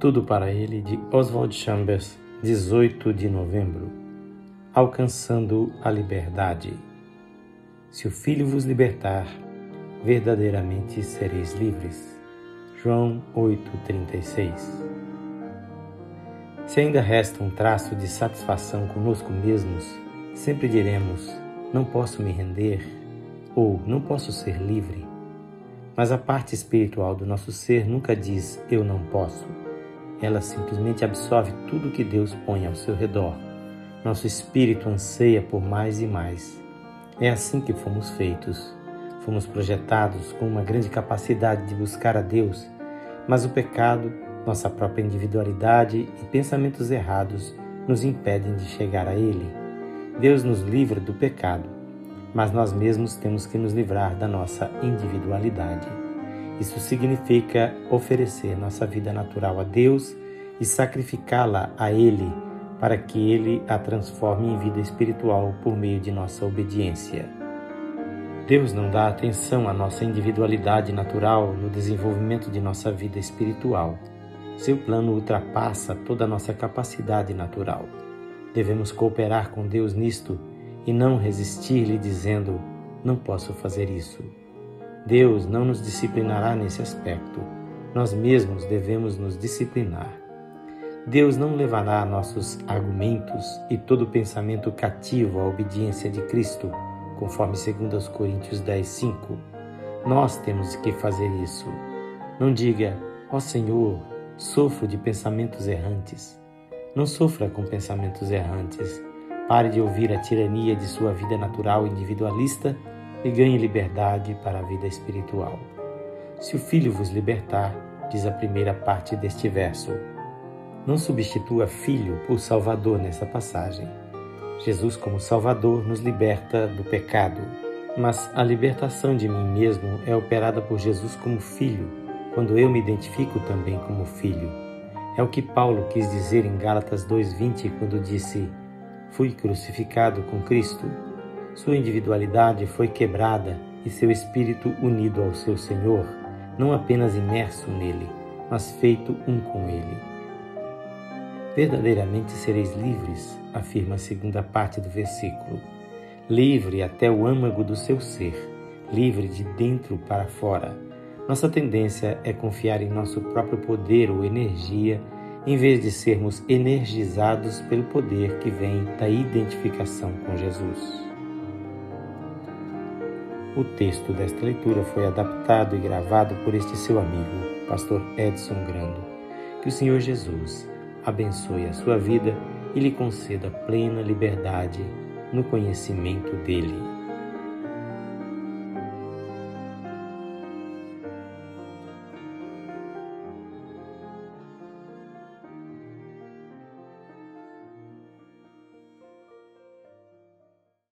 Tudo para Ele, de Oswald Chambers, 18 de novembro. Alcançando a liberdade. Se o Filho vos libertar, verdadeiramente sereis livres. João 8,36 Se ainda resta um traço de satisfação conosco mesmos, sempre diremos: não posso me render ou não posso ser livre. Mas a parte espiritual do nosso ser nunca diz eu não posso ela simplesmente absorve tudo que Deus põe ao seu redor. Nosso espírito anseia por mais e mais. É assim que fomos feitos. Fomos projetados com uma grande capacidade de buscar a Deus, mas o pecado, nossa própria individualidade e pensamentos errados nos impedem de chegar a Ele. Deus nos livra do pecado, mas nós mesmos temos que nos livrar da nossa individualidade. Isso significa oferecer nossa vida natural a Deus e sacrificá-la a Ele para que Ele a transforme em vida espiritual por meio de nossa obediência. Deus não dá atenção à nossa individualidade natural no desenvolvimento de nossa vida espiritual. Seu plano ultrapassa toda a nossa capacidade natural. Devemos cooperar com Deus nisto e não resistir-lhe dizendo: Não posso fazer isso. Deus não nos disciplinará nesse aspecto. Nós mesmos devemos nos disciplinar. Deus não levará nossos argumentos e todo pensamento cativo à obediência de Cristo, conforme 2 Coríntios 10, 5. Nós temos que fazer isso. Não diga, ó oh Senhor, sofro de pensamentos errantes. Não sofra com pensamentos errantes. Pare de ouvir a tirania de sua vida natural individualista e ganhe liberdade para a vida espiritual. Se o Filho vos libertar, diz a primeira parte deste verso, não substitua Filho por Salvador nessa passagem. Jesus, como Salvador, nos liberta do pecado, mas a libertação de mim mesmo é operada por Jesus como Filho, quando eu me identifico também como Filho. É o que Paulo quis dizer em Gálatas 2,20 quando disse: Fui crucificado com Cristo. Sua individualidade foi quebrada e seu espírito unido ao seu Senhor, não apenas imerso nele, mas feito um com ele. Verdadeiramente sereis livres, afirma a segunda parte do versículo. Livre até o âmago do seu ser, livre de dentro para fora. Nossa tendência é confiar em nosso próprio poder ou energia, em vez de sermos energizados pelo poder que vem da identificação com Jesus. O texto desta leitura foi adaptado e gravado por este seu amigo, pastor Edson Grando. Que o Senhor Jesus abençoe a sua vida e lhe conceda plena liberdade no conhecimento dele.